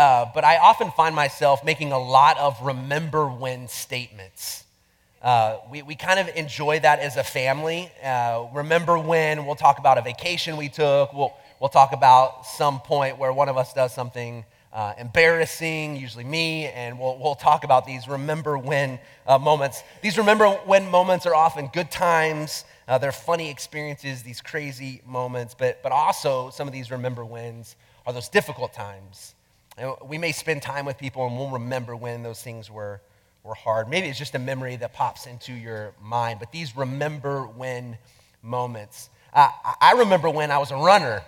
uh, but I often find myself making a lot of remember when statements. Uh, we, we kind of enjoy that as a family. Uh, remember when we'll talk about a vacation we took, we'll, we'll talk about some point where one of us does something uh, embarrassing, usually me, and we'll, we'll talk about these remember when uh, moments. These remember when moments are often good times, uh, they're funny experiences, these crazy moments, but, but also some of these remember wins are those difficult times. We may spend time with people and we'll remember when those things were were hard. Maybe it's just a memory that pops into your mind, but these remember when moments. Uh, I remember when I was a runner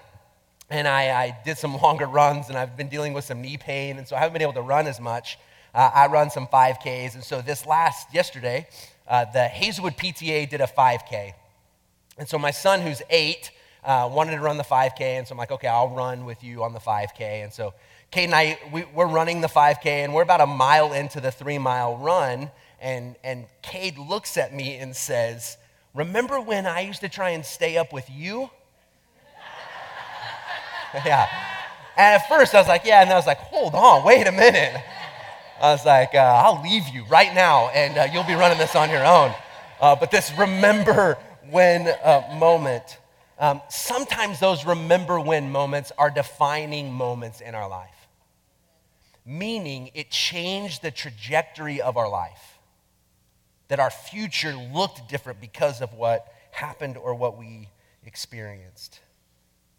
and I, I, did some longer runs and I've been dealing with some knee pain, and so I haven't been able to run as much. Uh, I run some 5Ks, and so this last, yesterday, uh, the Hazelwood PTA did a 5K. And so my son, who's eight, uh, wanted to run the 5K, and so I'm like, okay, I'll run with you on the 5K. And so Cade and I, we, are running the 5K, and we're about a mile into the three mile run. And, and Cade looks at me and says, Remember when I used to try and stay up with you? yeah. And at first I was like, Yeah. And I was like, Hold on, wait a minute. I was like, uh, I'll leave you right now, and uh, you'll be running this on your own. Uh, but this remember when uh, moment, um, sometimes those remember when moments are defining moments in our life meaning it changed the trajectory of our life. That our future looked different because of what happened or what we experienced.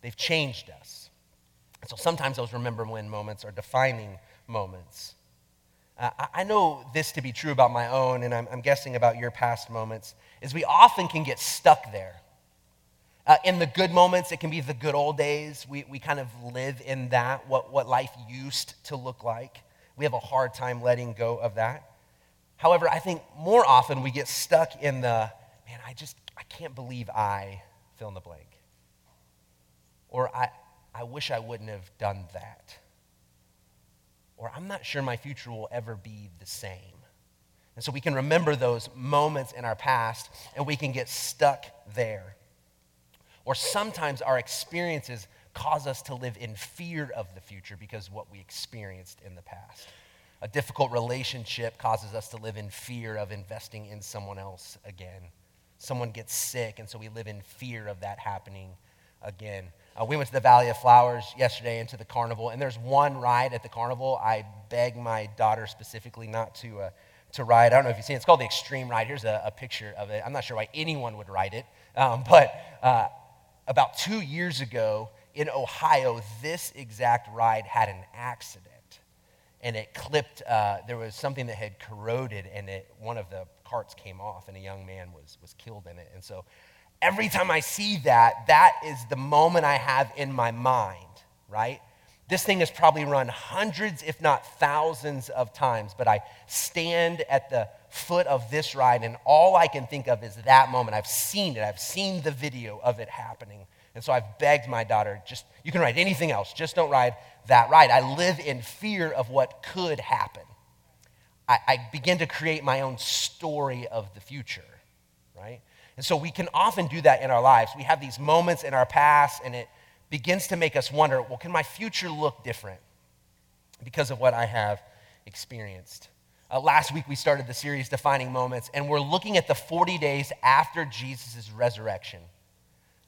They've changed us. And so sometimes those remember when moments are defining moments. Uh, I know this to be true about my own, and I'm, I'm guessing about your past moments, is we often can get stuck there. Uh, in the good moments, it can be the good old days. We, we kind of live in that, what, what life used to look like. We have a hard time letting go of that. However, I think more often we get stuck in the, man, I just, I can't believe I fill in the blank. Or I, I wish I wouldn't have done that. Or I'm not sure my future will ever be the same. And so we can remember those moments in our past and we can get stuck there. Or sometimes our experiences cause us to live in fear of the future because what we experienced in the past. A difficult relationship causes us to live in fear of investing in someone else again. Someone gets sick, and so we live in fear of that happening again. Uh, we went to the Valley of Flowers yesterday into the carnival, and there's one ride at the carnival. I beg my daughter specifically not to, uh, to ride. I don't know if you've seen it. It's called the Extreme Ride. Here's a, a picture of it. I'm not sure why anyone would ride it, um, but uh, about two years ago in Ohio, this exact ride had an accident. And it clipped, uh, there was something that had corroded, and it, one of the carts came off, and a young man was, was killed in it. And so every time I see that, that is the moment I have in my mind, right? This thing has probably run hundreds, if not thousands of times, but I stand at the foot of this ride, and all I can think of is that moment. I've seen it, I've seen the video of it happening. And so I've begged my daughter, just you can ride anything else, just don't ride that ride. I live in fear of what could happen. I, I begin to create my own story of the future, right? And so we can often do that in our lives. We have these moments in our past, and it begins to make us wonder well, can my future look different because of what I have experienced? Uh, last week we started the series Defining Moments, and we're looking at the 40 days after Jesus' resurrection.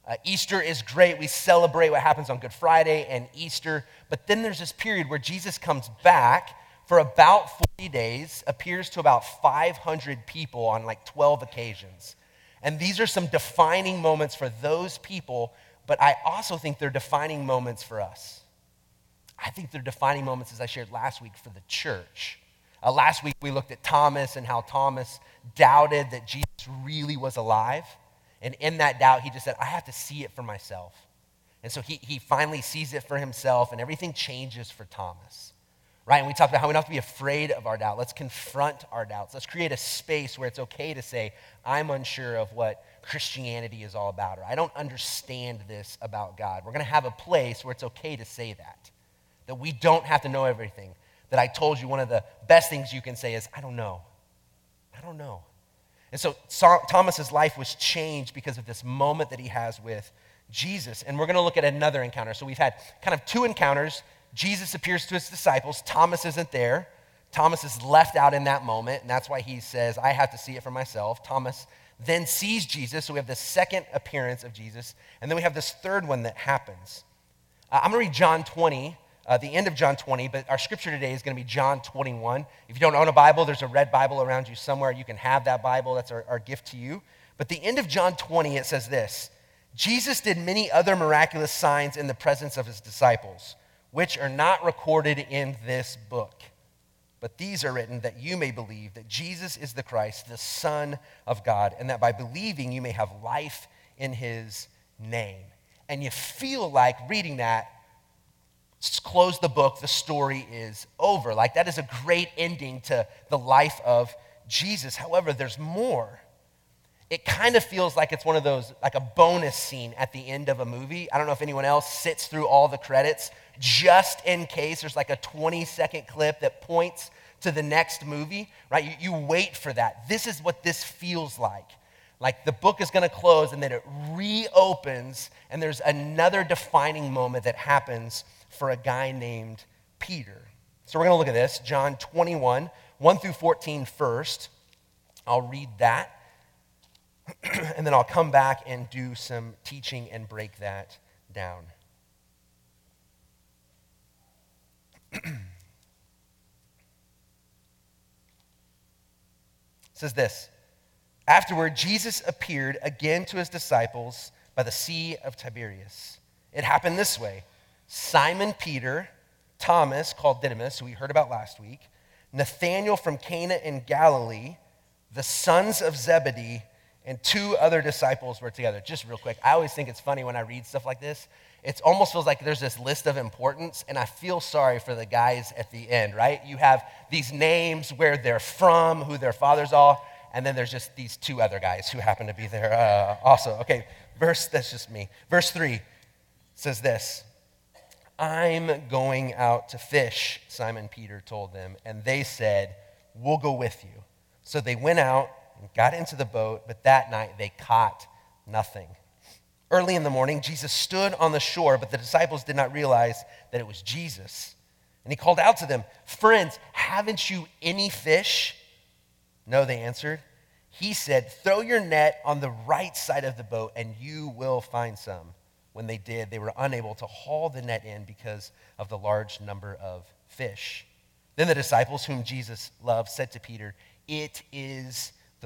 Uh, Easter is great. We celebrate what happens on Good Friday and Easter. But then there's this period where Jesus comes back for about 40 days, appears to about 500 people on like 12 occasions. And these are some defining moments for those people, but I also think they're defining moments for us. I think they're defining moments, as I shared last week, for the church. Uh, last week, we looked at Thomas and how Thomas doubted that Jesus really was alive. And in that doubt, he just said, I have to see it for myself. And so he, he finally sees it for himself, and everything changes for Thomas. Right? And we talked about how we don't have to be afraid of our doubt. Let's confront our doubts. Let's create a space where it's okay to say, I'm unsure of what Christianity is all about, or I don't understand this about God. We're going to have a place where it's okay to say that, that we don't have to know everything, that I told you one of the best things you can say is, I don't know. I don't know. And so Thomas's life was changed because of this moment that he has with Jesus. And we're going to look at another encounter. So we've had kind of two encounters Jesus appears to his disciples. Thomas isn't there. Thomas is left out in that moment, and that's why he says, I have to see it for myself. Thomas then sees Jesus, so we have the second appearance of Jesus, and then we have this third one that happens. Uh, I'm going to read John 20, uh, the end of John 20, but our scripture today is going to be John 21. If you don't own a Bible, there's a red Bible around you somewhere. You can have that Bible. That's our, our gift to you. But the end of John 20, it says this Jesus did many other miraculous signs in the presence of his disciples, which are not recorded in this book. But these are written that you may believe that Jesus is the Christ, the Son of God, and that by believing you may have life in his name. And you feel like reading that close the book, the story is over. Like that is a great ending to the life of Jesus. However, there's more. It kind of feels like it's one of those, like a bonus scene at the end of a movie. I don't know if anyone else sits through all the credits just in case there's like a 20 second clip that points to the next movie, right? You, you wait for that. This is what this feels like. Like the book is going to close and then it reopens, and there's another defining moment that happens for a guy named Peter. So we're going to look at this, John 21, 1 through 14 first. I'll read that, and then I'll come back and do some teaching and break that down. says this Afterward, Jesus appeared again to his disciples by the Sea of Tiberias. It happened this way Simon Peter, Thomas, called Didymus, who we heard about last week, Nathanael from Cana in Galilee, the sons of Zebedee, and two other disciples were together. Just real quick, I always think it's funny when I read stuff like this. It almost feels like there's this list of importance, and I feel sorry for the guys at the end, right? You have these names, where they're from, who their fathers are, and then there's just these two other guys who happen to be there uh, also. Okay, verse, that's just me. Verse 3 says this I'm going out to fish, Simon Peter told them. And they said, We'll go with you. So they went out and got into the boat, but that night they caught nothing. Early in the morning, Jesus stood on the shore, but the disciples did not realize that it was Jesus. And he called out to them, Friends, haven't you any fish? No, they answered. He said, Throw your net on the right side of the boat, and you will find some when they did, they were unable to haul the net in because of the large number of fish. Then the disciples, whom Jesus loved, said to Peter, It is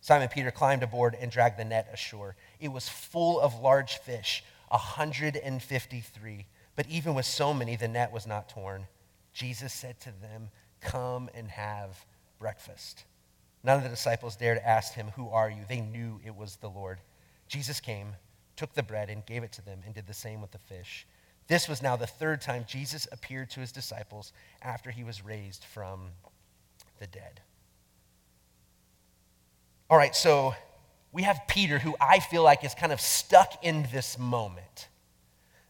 Simon Peter climbed aboard and dragged the net ashore. It was full of large fish, 153. But even with so many, the net was not torn. Jesus said to them, Come and have breakfast. None of the disciples dared ask him, Who are you? They knew it was the Lord. Jesus came, took the bread, and gave it to them, and did the same with the fish. This was now the third time Jesus appeared to his disciples after he was raised from the dead. All right, so we have Peter, who I feel like is kind of stuck in this moment.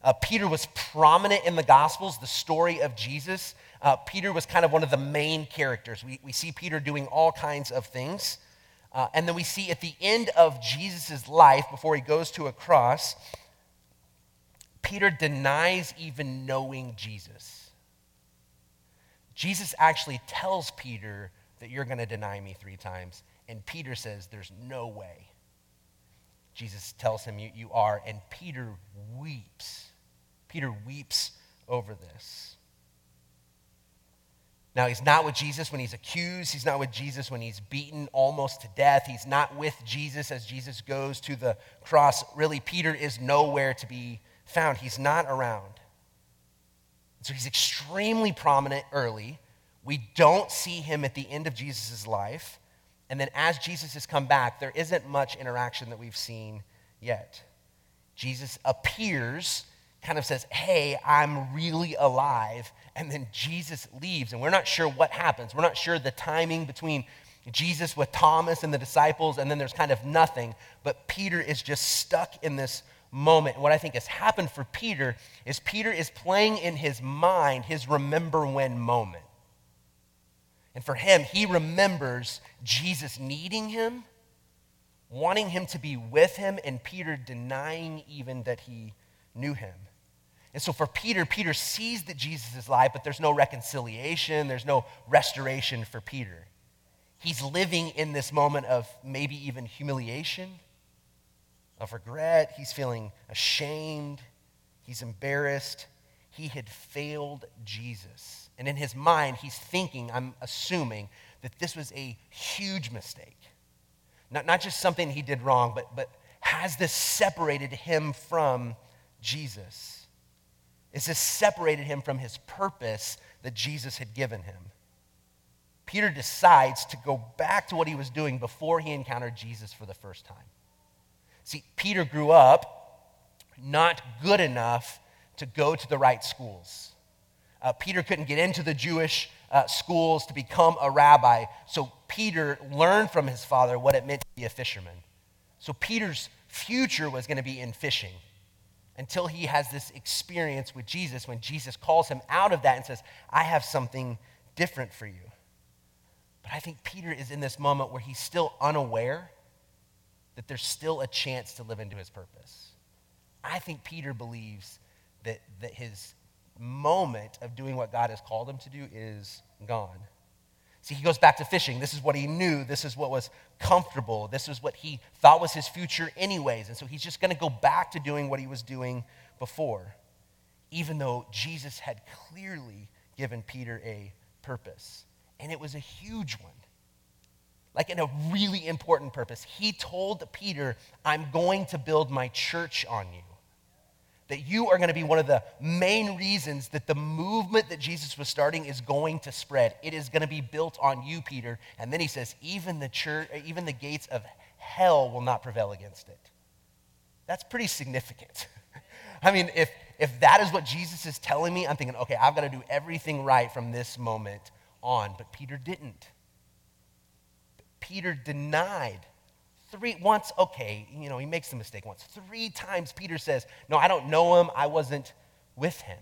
Uh, Peter was prominent in the Gospels, the story of Jesus. Uh, Peter was kind of one of the main characters. We, we see Peter doing all kinds of things. Uh, and then we see at the end of Jesus' life, before he goes to a cross, Peter denies even knowing Jesus. Jesus actually tells Peter that you're going to deny me three times. And Peter says, There's no way. Jesus tells him, You, you are. And Peter weeps. Peter weeps over this. Now, he's not with Jesus when he's accused. He's not with Jesus when he's beaten almost to death. He's not with Jesus as Jesus goes to the cross. Really, Peter is nowhere to be found. He's not around. So he's extremely prominent early. We don't see him at the end of Jesus' life. And then as Jesus has come back, there isn't much interaction that we've seen yet. Jesus appears kind of says, Hey, I'm really alive. And then Jesus leaves, and we're not sure what happens. We're not sure the timing between Jesus with Thomas and the disciples, and then there's kind of nothing. But Peter is just stuck in this moment. what I think has happened for Peter is Peter is playing in his mind his remember when moment. And for him, he remembers Jesus needing him, wanting him to be with him, and Peter denying even that he knew him. And so for Peter, Peter sees that Jesus is alive, but there's no reconciliation, there's no restoration for Peter. He's living in this moment of maybe even humiliation, of regret. He's feeling ashamed, he's embarrassed. He had failed Jesus. And in his mind, he's thinking, I'm assuming, that this was a huge mistake. Not, not just something he did wrong, but, but has this separated him from Jesus? Is this separated him from his purpose that Jesus had given him? Peter decides to go back to what he was doing before he encountered Jesus for the first time. See, Peter grew up not good enough to go to the right schools. Uh, Peter couldn't get into the Jewish uh, schools to become a rabbi. So Peter learned from his father what it meant to be a fisherman. So Peter's future was going to be in fishing until he has this experience with Jesus when Jesus calls him out of that and says, I have something different for you. But I think Peter is in this moment where he's still unaware that there's still a chance to live into his purpose. I think Peter believes that, that his moment of doing what God has called him to do is gone. See, he goes back to fishing. This is what he knew. This is what was comfortable. This is what he thought was his future, anyways. And so he's just going to go back to doing what he was doing before, even though Jesus had clearly given Peter a purpose. And it was a huge one, like in a really important purpose. He told Peter, I'm going to build my church on you that you are going to be one of the main reasons that the movement that Jesus was starting is going to spread. It is going to be built on you, Peter. And then he says, even the church, even the gates of hell will not prevail against it. That's pretty significant. I mean, if if that is what Jesus is telling me, I'm thinking, okay, I've got to do everything right from this moment on. But Peter didn't. Peter denied Three, once, okay, you know, he makes the mistake once. Three times Peter says, No, I don't know him. I wasn't with him.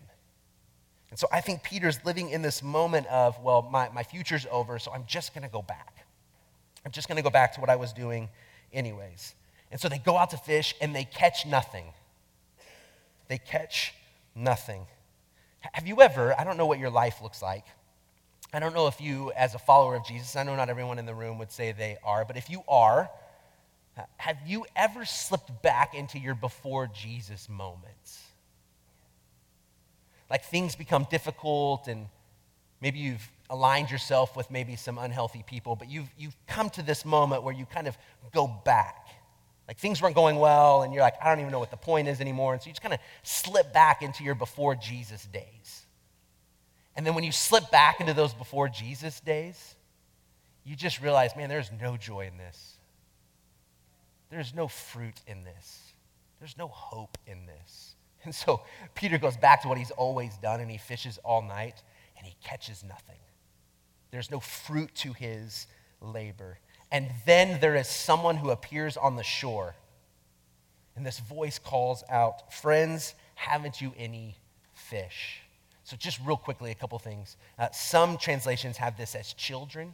And so I think Peter's living in this moment of, well, my, my future's over, so I'm just going to go back. I'm just going to go back to what I was doing, anyways. And so they go out to fish and they catch nothing. They catch nothing. Have you ever, I don't know what your life looks like. I don't know if you, as a follower of Jesus, I know not everyone in the room would say they are, but if you are, have you ever slipped back into your before Jesus moments? Like things become difficult and maybe you've aligned yourself with maybe some unhealthy people, but you've, you've come to this moment where you kind of go back. Like things weren't going well, and you're like, I don't even know what the point is anymore. And so you just kind of slip back into your before Jesus days. And then when you slip back into those before Jesus days, you just realize, man, there's no joy in this. There's no fruit in this. There's no hope in this. And so Peter goes back to what he's always done and he fishes all night and he catches nothing. There's no fruit to his labor. And then there is someone who appears on the shore. And this voice calls out, Friends, haven't you any fish? So, just real quickly, a couple things. Uh, some translations have this as children.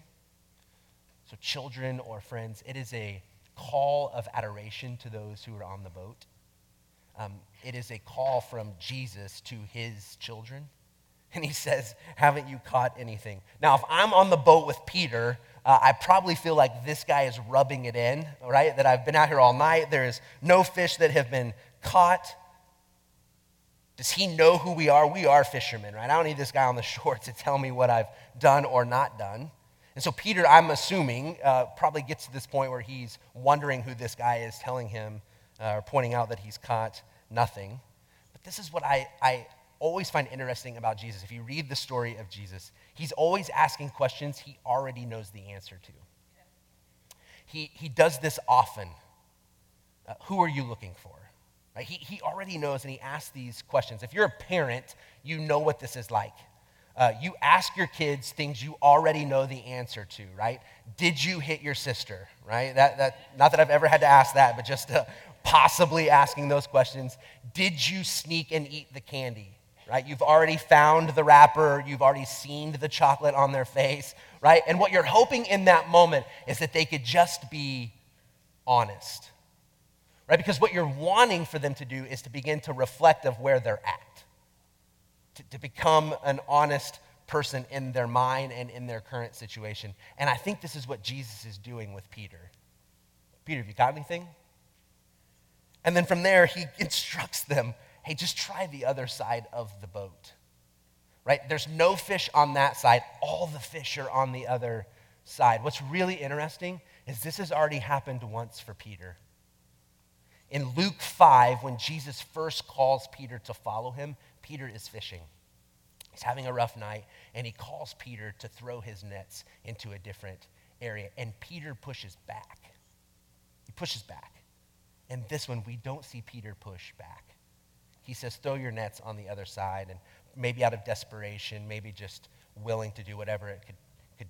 So, children or friends. It is a call of adoration to those who are on the boat. Um, it is a call from Jesus to his children. And he says, Haven't you caught anything? Now, if I'm on the boat with Peter, uh, I probably feel like this guy is rubbing it in, right? That I've been out here all night. There is no fish that have been caught. Does he know who we are? We are fishermen, right? I don't need this guy on the shore to tell me what I've done or not done. And so Peter, I'm assuming, uh, probably gets to this point where he's wondering who this guy is telling him uh, or pointing out that he's caught nothing. But this is what I, I always find interesting about Jesus. If you read the story of Jesus, he's always asking questions he already knows the answer to. He, he does this often. Uh, who are you looking for? Right? He, he already knows and he asks these questions. If you're a parent, you know what this is like. Uh, you ask your kids things you already know the answer to, right? Did you hit your sister, right? That, that, not that I've ever had to ask that, but just uh, possibly asking those questions. Did you sneak and eat the candy, right? You've already found the wrapper, you've already seen the chocolate on their face, right? And what you're hoping in that moment is that they could just be honest, right? Because what you're wanting for them to do is to begin to reflect of where they're at, to, to become an honest person in their mind and in their current situation. And I think this is what Jesus is doing with Peter. Peter, have you got anything? And then from there, he instructs them hey, just try the other side of the boat. Right? There's no fish on that side, all the fish are on the other side. What's really interesting is this has already happened once for Peter. In Luke 5, when Jesus first calls Peter to follow him, Peter is fishing. He's having a rough night, and he calls Peter to throw his nets into a different area. And Peter pushes back. He pushes back. And this one, we don't see Peter push back. He says, throw your nets on the other side. And maybe out of desperation, maybe just willing to do whatever it could, could,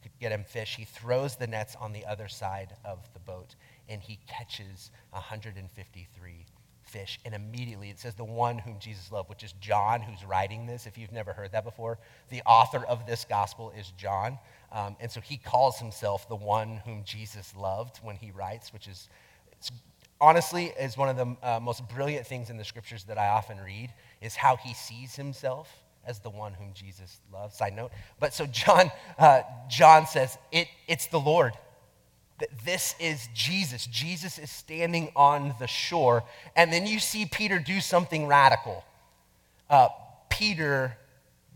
could get him fish, he throws the nets on the other side of the boat and he catches 153 fish. And immediately it says the one whom Jesus loved, which is John who's writing this. If you've never heard that before, the author of this gospel is John. Um, and so he calls himself the one whom Jesus loved when he writes, which is honestly is one of the uh, most brilliant things in the scriptures that I often read is how he sees himself as the one whom Jesus loves. Side note. But so John, uh, John says, it, it's the Lord. That this is Jesus. Jesus is standing on the shore. And then you see Peter do something radical. Uh, Peter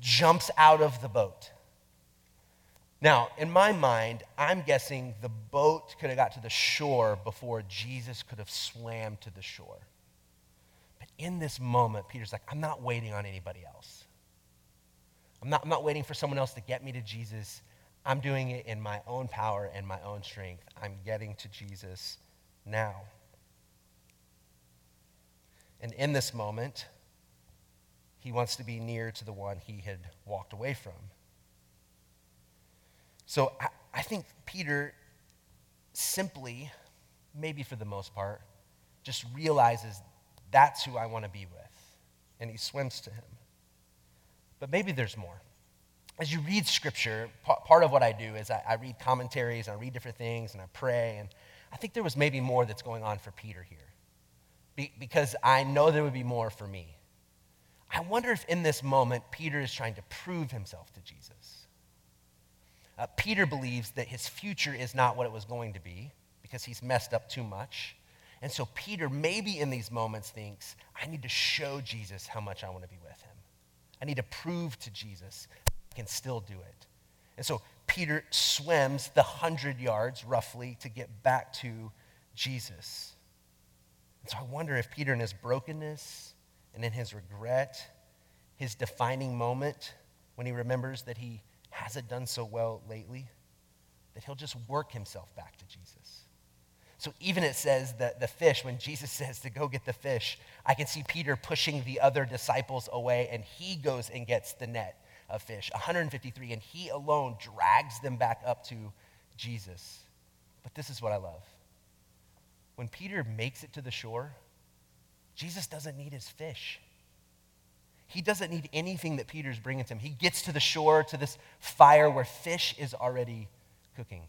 jumps out of the boat. Now, in my mind, I'm guessing the boat could have got to the shore before Jesus could have swam to the shore. But in this moment, Peter's like, I'm not waiting on anybody else. I'm not, I'm not waiting for someone else to get me to Jesus. I'm doing it in my own power and my own strength. I'm getting to Jesus now. And in this moment, he wants to be near to the one he had walked away from. So I, I think Peter simply, maybe for the most part, just realizes that's who I want to be with. And he swims to him. But maybe there's more. As you read scripture, part of what I do is I, I read commentaries, and I read different things, and I pray. And I think there was maybe more that's going on for Peter here. Be, because I know there would be more for me. I wonder if in this moment, Peter is trying to prove himself to Jesus. Uh, Peter believes that his future is not what it was going to be because he's messed up too much. And so Peter, maybe in these moments, thinks, I need to show Jesus how much I want to be with him. I need to prove to Jesus can still do it. And so Peter swims the 100 yards roughly to get back to Jesus. And so I wonder if Peter, in his brokenness and in his regret, his defining moment, when he remembers that he hasn't done so well lately, that he'll just work himself back to Jesus. So even it says that the fish, when Jesus says to go get the fish, I can see Peter pushing the other disciples away, and he goes and gets the net of fish, 153, and he alone drags them back up to Jesus. But this is what I love. When Peter makes it to the shore, Jesus doesn't need his fish. He doesn't need anything that Peter's bringing to him. He gets to the shore, to this fire where fish is already cooking.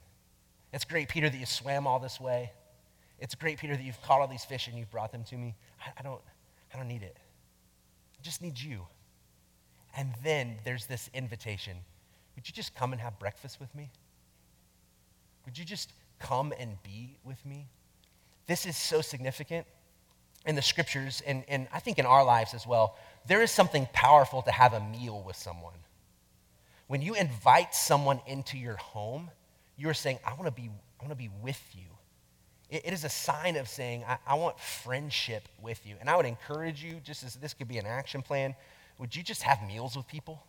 It's great, Peter, that you swam all this way. It's great, Peter, that you've caught all these fish and you've brought them to me. I, I don't, I don't need it. I just need you. And then there's this invitation. Would you just come and have breakfast with me? Would you just come and be with me? This is so significant in the scriptures, and, and I think in our lives as well, there is something powerful to have a meal with someone. When you invite someone into your home, you're saying, I want to be, I want to be with you. It, it is a sign of saying, I, I want friendship with you. And I would encourage you, just as this could be an action plan, would you just have meals with people?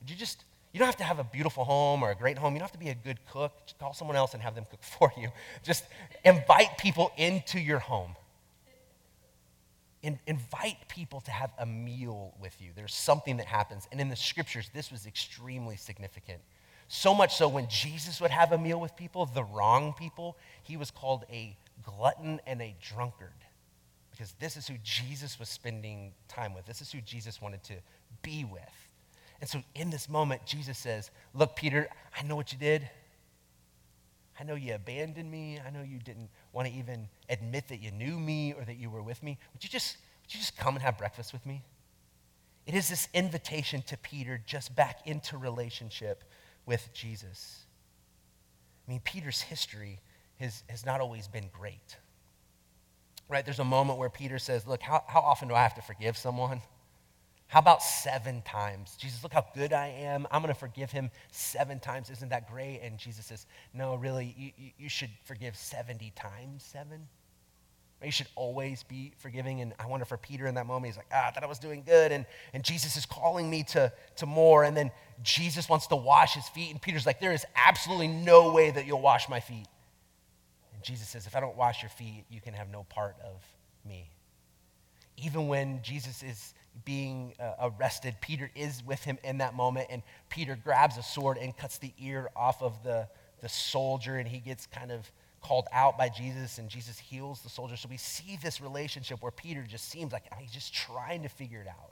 Would you just, you don't have to have a beautiful home or a great home. You don't have to be a good cook. Just call someone else and have them cook for you. Just invite people into your home in, invite people to have a meal with you. There's something that happens. And in the scriptures, this was extremely significant. So much so, when Jesus would have a meal with people, the wrong people, he was called a glutton and a drunkard. Because this is who Jesus was spending time with. This is who Jesus wanted to be with. And so in this moment, Jesus says, Look, Peter, I know what you did. I know you abandoned me. I know you didn't want to even admit that you knew me or that you were with me. Would you just, would you just come and have breakfast with me? It is this invitation to Peter just back into relationship with Jesus. I mean, Peter's history has, has not always been great. Right? There's a moment where Peter says, Look, how, how often do I have to forgive someone? How about seven times? Jesus, look how good I am. I'm going to forgive him seven times. Isn't that great? And Jesus says, No, really, you, you should forgive 70 times seven. You should always be forgiving. And I wonder for Peter in that moment, he's like, ah, I thought I was doing good. And, and Jesus is calling me to, to more. And then Jesus wants to wash his feet. And Peter's like, There is absolutely no way that you'll wash my feet. And Jesus says, If I don't wash your feet, you can have no part of me. Even when Jesus is being uh, arrested, Peter is with him in that moment, and Peter grabs a sword and cuts the ear off of the, the soldier, and he gets kind of called out by Jesus, and Jesus heals the soldier. So we see this relationship where Peter just seems like he's just trying to figure it out.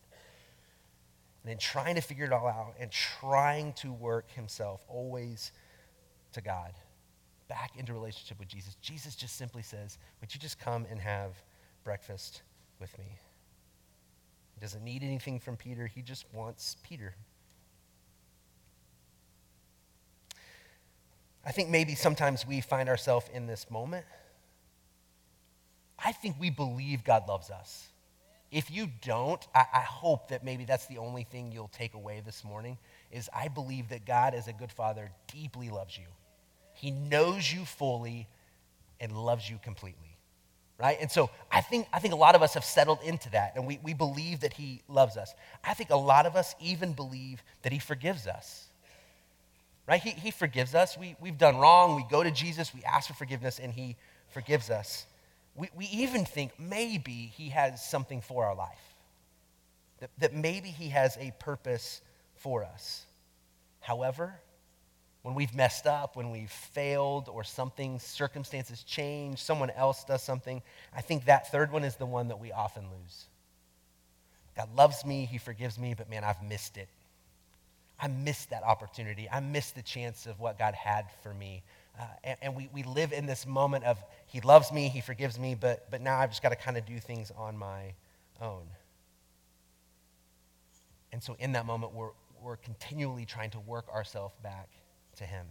And then trying to figure it all out and trying to work himself always to God, back into relationship with Jesus. Jesus just simply says, Would you just come and have breakfast with me? He doesn't need anything from Peter, he just wants Peter. I think maybe sometimes we find ourselves in this moment. I think we believe God loves us. If you don't, I, I, hope that maybe that's the only thing you'll take away this morning is I believe that God as a good father deeply loves you. He knows you fully and loves you completely right? And so I think, I think a lot of us have settled into that, and we, we believe that He loves us. I think a lot of us even believe that He forgives us, right? He, he forgives us. We, we've done wrong. We go to Jesus, we ask for forgiveness, and He forgives us. We, we even think maybe He has something for our life, that, that maybe He has a purpose for us. However, when we've messed up, when we've failed, or something, circumstances change, someone else does something, I think that third one is the one that we often lose. God loves me, He forgives me, but man, I've missed it. I missed that opportunity. I missed the chance of what God had for me. Uh, and, and we, we live in this moment of He loves me, He forgives me, but, but now I've just got to kind of do things on my own. And so in that moment, we're, we're continually trying to work ourselves back to Him.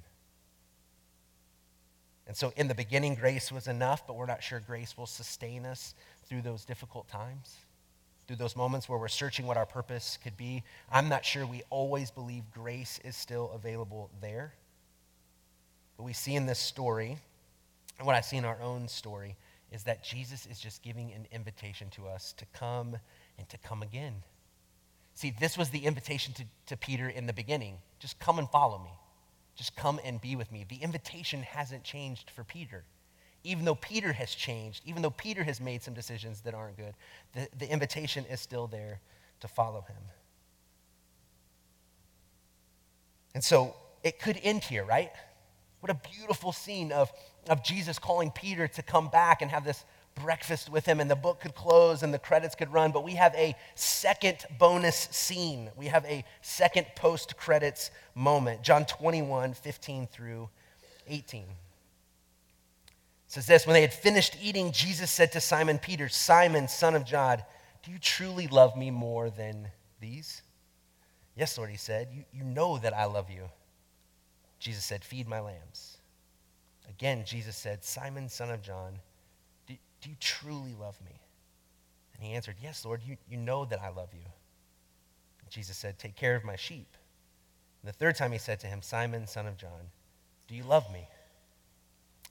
And so, in the beginning, grace was enough, but we're not sure grace will sustain us through those difficult times, through those moments where we're searching what our purpose could be. I'm not sure we always believe grace is still available there. But we see in this story, and what I see in our own story, is that Jesus is just giving an invitation to us to come and to come again. See, this was the invitation to, to Peter in the beginning just come and follow me. Just come and be with me. The invitation hasn't changed for Peter. Even though Peter has changed, even though Peter has made some decisions that aren't good, the, the invitation is still there to follow him. And so it could end here, right? What a beautiful scene of, of Jesus calling Peter to come back and have this breakfast with him, and the book could close and the credits could run. But we have a second bonus scene. We have a second post credits moment. John 21, 15 through 18. It says this When they had finished eating, Jesus said to Simon Peter, Simon, son of John, do you truly love me more than these? Yes, Lord, he said. You, you know that I love you. Jesus said, Feed my lambs. Again, Jesus said, Simon, son of John, do you truly love me? And he answered, Yes, Lord, you, you know that I love you. And Jesus said, Take care of my sheep. And the third time he said to him, Simon, son of John, do you love me?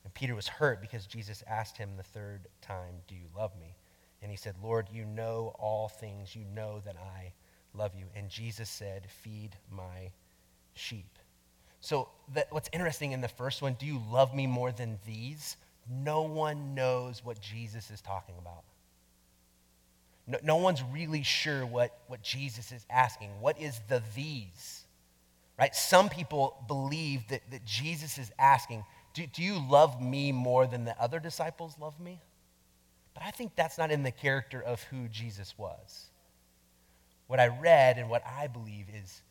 And Peter was hurt because Jesus asked him the third time, Do you love me? And he said, Lord, you know all things. You know that I love you. And Jesus said, Feed my sheep. So, that, what's interesting in the first one, do you love me more than these? No one knows what Jesus is talking about. No, no one's really sure what, what Jesus is asking. What is the these? Right? Some people believe that, that Jesus is asking, do, do you love me more than the other disciples love me? But I think that's not in the character of who Jesus was. What I read and what I believe is,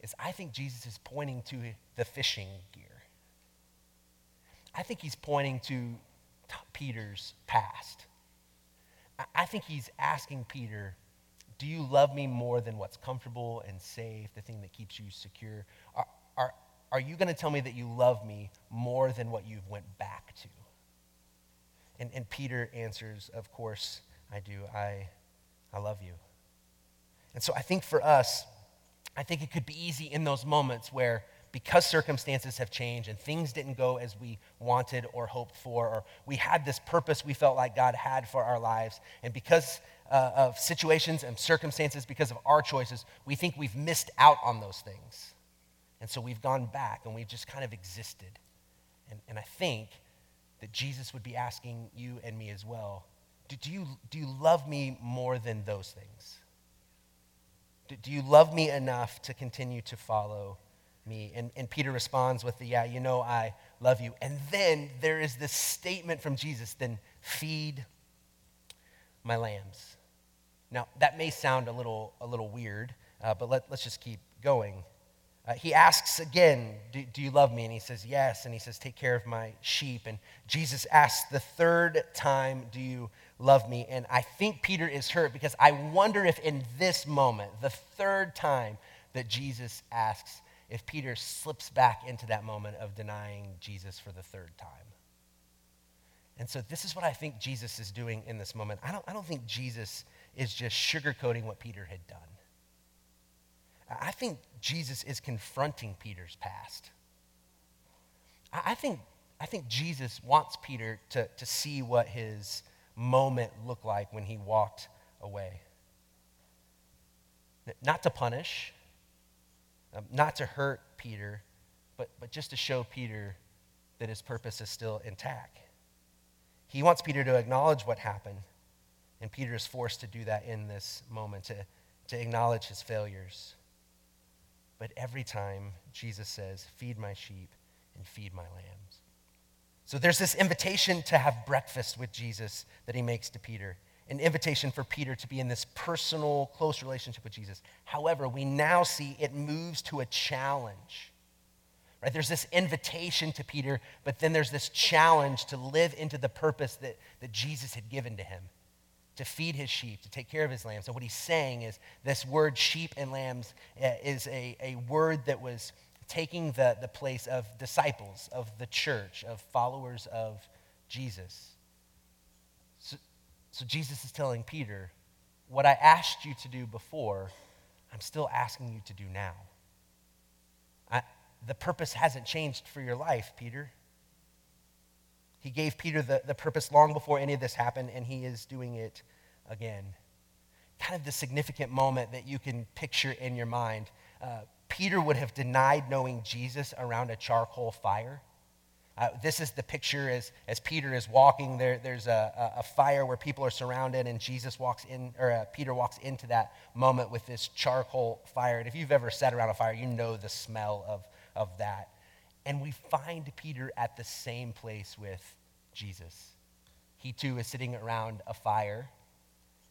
is I think Jesus is pointing to the fishing gear. I think he's pointing to Peter's past. I think he's asking Peter, Do you love me more than what's comfortable and safe, the thing that keeps you secure? Are, are, are you going to tell me that you love me more than what you've went back to? And, and Peter answers, Of course I do. I, I love you. And so I think for us, I think it could be easy in those moments where because circumstances have changed and things didn't go as we wanted or hoped for, or we had this purpose we felt like God had for our lives, and because uh, of situations and circumstances, because of our choices, we think we've missed out on those things. And so we've gone back and we've just kind of existed. And, and I think that Jesus would be asking you and me as well do, do, you, do you love me more than those things? Do, do you love me enough to continue to follow me. And, and Peter responds with the, Yeah, you know, I love you. And then there is this statement from Jesus then feed my lambs. Now, that may sound a little, a little weird, uh, but let, let's just keep going. Uh, he asks again, do, do, you love me? And he says, Yes. And he says, Take care of my sheep. And Jesus asks the third time, Do you love me? And I think Peter is hurt because I wonder if in this moment, the third time that Jesus asks, if Peter slips back into that moment of denying Jesus for the third time. And so, this is what I think Jesus is doing in this moment. I don't, I don't think Jesus is just sugarcoating what Peter had done. I think Jesus is confronting Peter's past. I think, I think Jesus wants Peter to, to see what his moment looked like when he walked away. Not to punish, um, not to hurt Peter, but, but just to show Peter that his purpose is still intact. He wants Peter to acknowledge what happened, and Peter is forced to do that in this moment, to, to acknowledge his failures. But every time, Jesus says, Feed my sheep and feed my lambs. So there's this invitation to have breakfast with Jesus that he makes to Peter an invitation for Peter to be in this personal, close relationship with Jesus. However, we now see it moves to a challenge. Right? There's this invitation to Peter, but then there's this challenge to live into the purpose that, that Jesus had given to him to feed his sheep, to take care of his lambs. So, what he's saying is this word sheep and lambs uh, is a, a word that was taking the, the place of disciples, of the church, of followers of Jesus. So Jesus is telling Peter, What I asked you to do before, I'm still asking you to do now. I, the purpose hasn't changed for your life, Peter. He gave Peter the, the purpose long before any of this happened, and he is doing it again. Kind of the significant moment that you can picture in your mind. Uh, Peter would have denied knowing Jesus around a charcoal fire. Uh, this is the picture as, as Peter is walking. There, there's a, a, fire where people are surrounded, and Jesus walks in, or uh, Peter walks into that moment with this charcoal fire. And if you've ever sat around a fire, you know the smell of, of that. And we find Peter at the same place with Jesus. He too is sitting around a fire.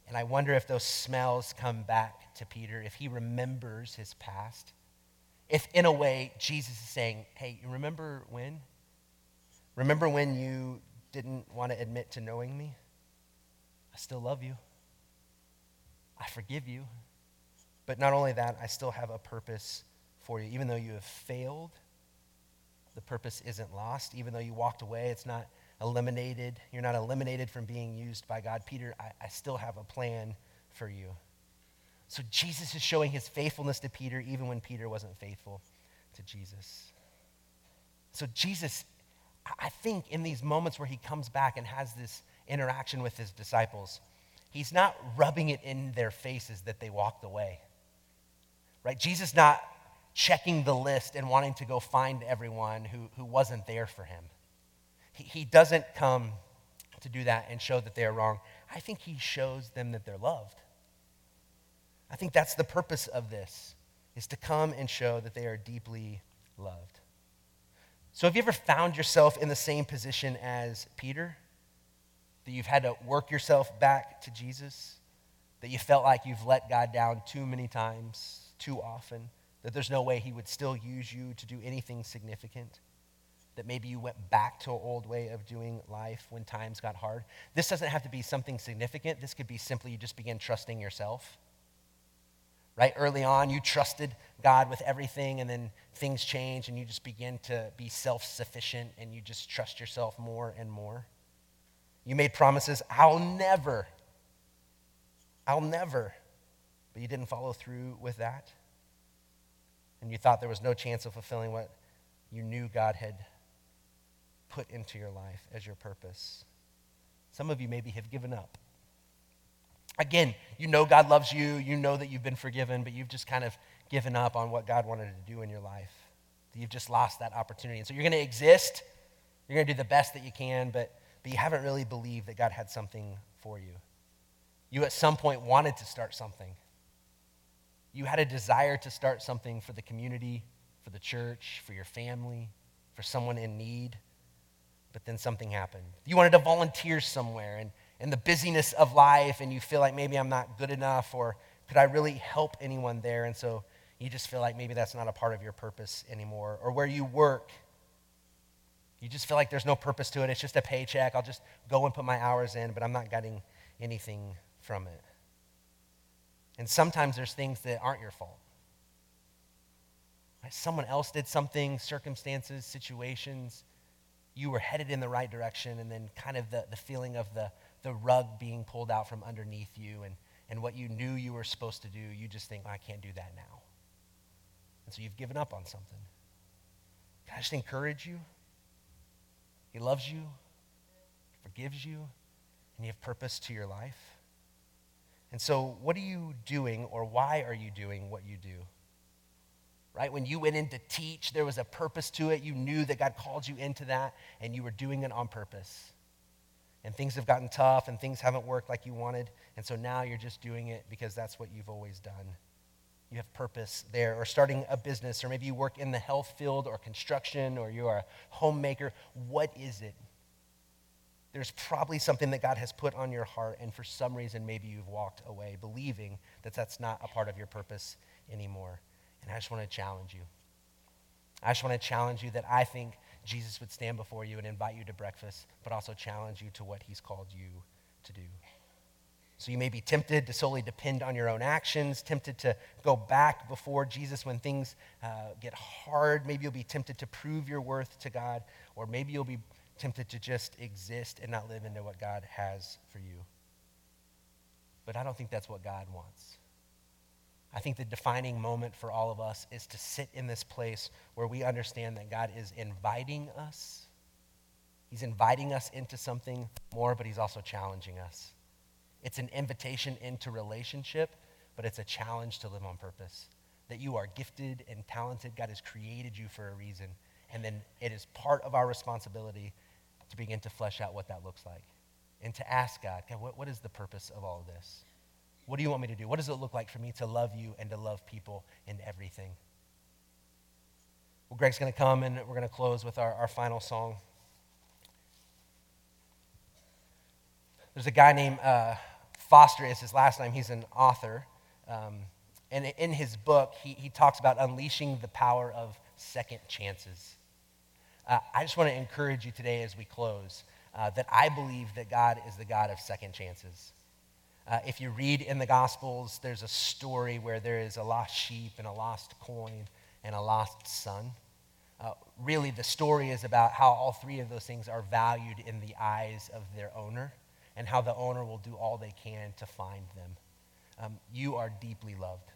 And I wonder if those smells come back to Peter, if he remembers his past. If, in a way, Jesus is saying, Hey, you remember when? Remember when you didn't want to admit to knowing me? I still love you. I forgive you. But not only that, I still have a purpose for you. Even though you have failed, the purpose isn't lost. Even though you walked away, it's not eliminated. You're not eliminated from being used by God. Peter, I, I still have a plan for you. So Jesus is showing his faithfulness to Peter even when Peter wasn't faithful to Jesus. So Jesus I think in these moments where he comes back and has this interaction with his disciples, he's not rubbing it in their faces that they walked away. Right? Jesus not checking the list and wanting to go find everyone who, who wasn't there for him. He, he doesn't come to do that and show that they are wrong. I think he shows them that they're loved. I think that's the purpose of this, is to come and show that they are deeply loved. So have you ever found yourself in the same position as Peter? That you've had to work yourself back to Jesus? That you felt like you've let God down too many times, too often? That there's no way he would still use you to do anything significant? that maybe you went back to an old way of doing life when times got hard. This doesn't have to be something significant. This could be simply you just begin trusting yourself. Right? Early on, you trusted God with everything, and then things change, and you just begin to be self sufficient, and you just trust yourself more and more. You made promises, I'll never, I'll never, but you didn't follow through with that. And you thought there was no chance of fulfilling what you knew God had put into your life as your purpose. Some of you maybe have given up. Again, you know God loves you, you know that you've been forgiven, but you've just kind of given up on what God wanted to do in your life. You've just lost that opportunity. And so you're going to exist, you're going to do the best that you can, but, but you haven't really believed that God had something for you. You at some point wanted to start something. You had a desire to start something for the community, for the church, for your family, for someone in need but then something happened. You wanted to volunteer somewhere and in the busyness of life, and you feel like maybe I'm not good enough, or could I really help anyone there? And so you just feel like maybe that's not a part of your purpose anymore. Or where you work, you just feel like there's no purpose to it. It's just a paycheck. I'll just go and put my hours in, but I'm not getting anything from it. And sometimes there's things that aren't your fault. Someone else did something, circumstances, situations you were headed in the right direction, and then kind of the, the feeling of the, the rug being pulled out from underneath you and, and what you knew you were supposed to do, you just think, I can't do that now. And so you've given up on something. Can I just encourage you? He loves you, forgives you, and you have purpose to your life. And so, what are you doing, or why are you doing what you do? right? When you went in to teach, there was a purpose to it. You knew that God called you into that, and you were doing it on purpose. And things have gotten tough, and things haven't worked like you wanted. And so now you're just doing it because that's what you've always done. You have purpose there, or starting a business, or maybe you work in the health field or construction, or you are a homemaker. What is it? There's probably something that God has put on your heart, and for some reason, maybe you've walked away believing that that's not a part of your purpose anymore. And I just want to challenge you. I just want to challenge you that I think Jesus would stand before you and invite you to breakfast, but also challenge you to what he's called you to do. So you may be tempted to solely depend on your own actions, tempted to go back before Jesus when things uh, get hard. Maybe you'll be tempted to prove your worth to God, or maybe you'll be tempted to just exist and not live into what God has for you. But I don't think that's what God wants. I think the defining moment for all of us is to sit in this place where we understand that God is inviting us. He's inviting us into something more, but He's also challenging us. It's an invitation into relationship, but it's a challenge to live on purpose. That you are gifted and talented. God has created you for a reason. And then it is part of our responsibility to begin to flesh out what that looks like and to ask God, God, what, what is the purpose of all of this? What do you want me to do? What does it look like for me to love you and to love people in everything? Well, Greg's going to come and we're going to close with our, our final song. There's a guy named uh, Foster, is his last name. He's an author. Um, and in his book, he, he talks about unleashing the power of second chances. Uh, I just want to encourage you today as we close uh, that I believe that God is the God of second chances. Uh, if you read in the Gospels, there's a story where there is a lost sheep and a lost coin and a lost son. Uh, really, the story is about how all three of those things are valued in the eyes of their owner and how the owner will do all they can to find them. Um, you are deeply loved.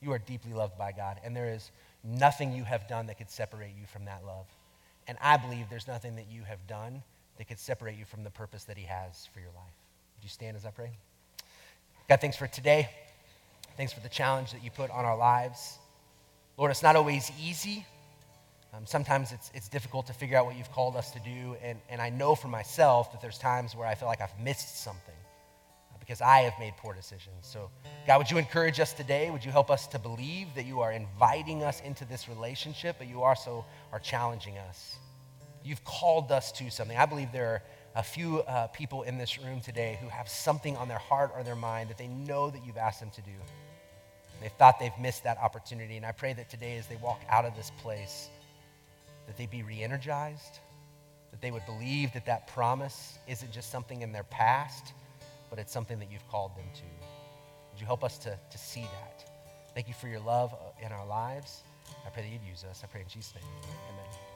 You are deeply loved by God, and there is nothing you have done that could separate you from that love. And I believe there's nothing that you have done that could separate you from the purpose that He has for your life. Would you stand as I pray? God, thanks for today. Thanks for the challenge that you put on our lives. Lord, it's not always easy. Um, sometimes it's, it's difficult to figure out what you've called us to do. And, and I know for myself that there's times where I feel like I've missed something. because I have made poor decisions. So, God, would you encourage us today? Would you help us to believe that you are inviting us into this relationship, but you also are challenging us? You've called us to something. I believe there are a few uh, people in this room today who have something on their heart or their mind that they know that you've asked them to do. They've thought they've missed that opportunity. And I pray that today, as they walk out of this place, that they be re energized, that they would believe that that promise isn't just something in their past, but it's something that you've called them to. Would you help us to, to see that? Thank you for your love uh, in our lives. I pray that you'd use us. I pray in Jesus' name. Amen.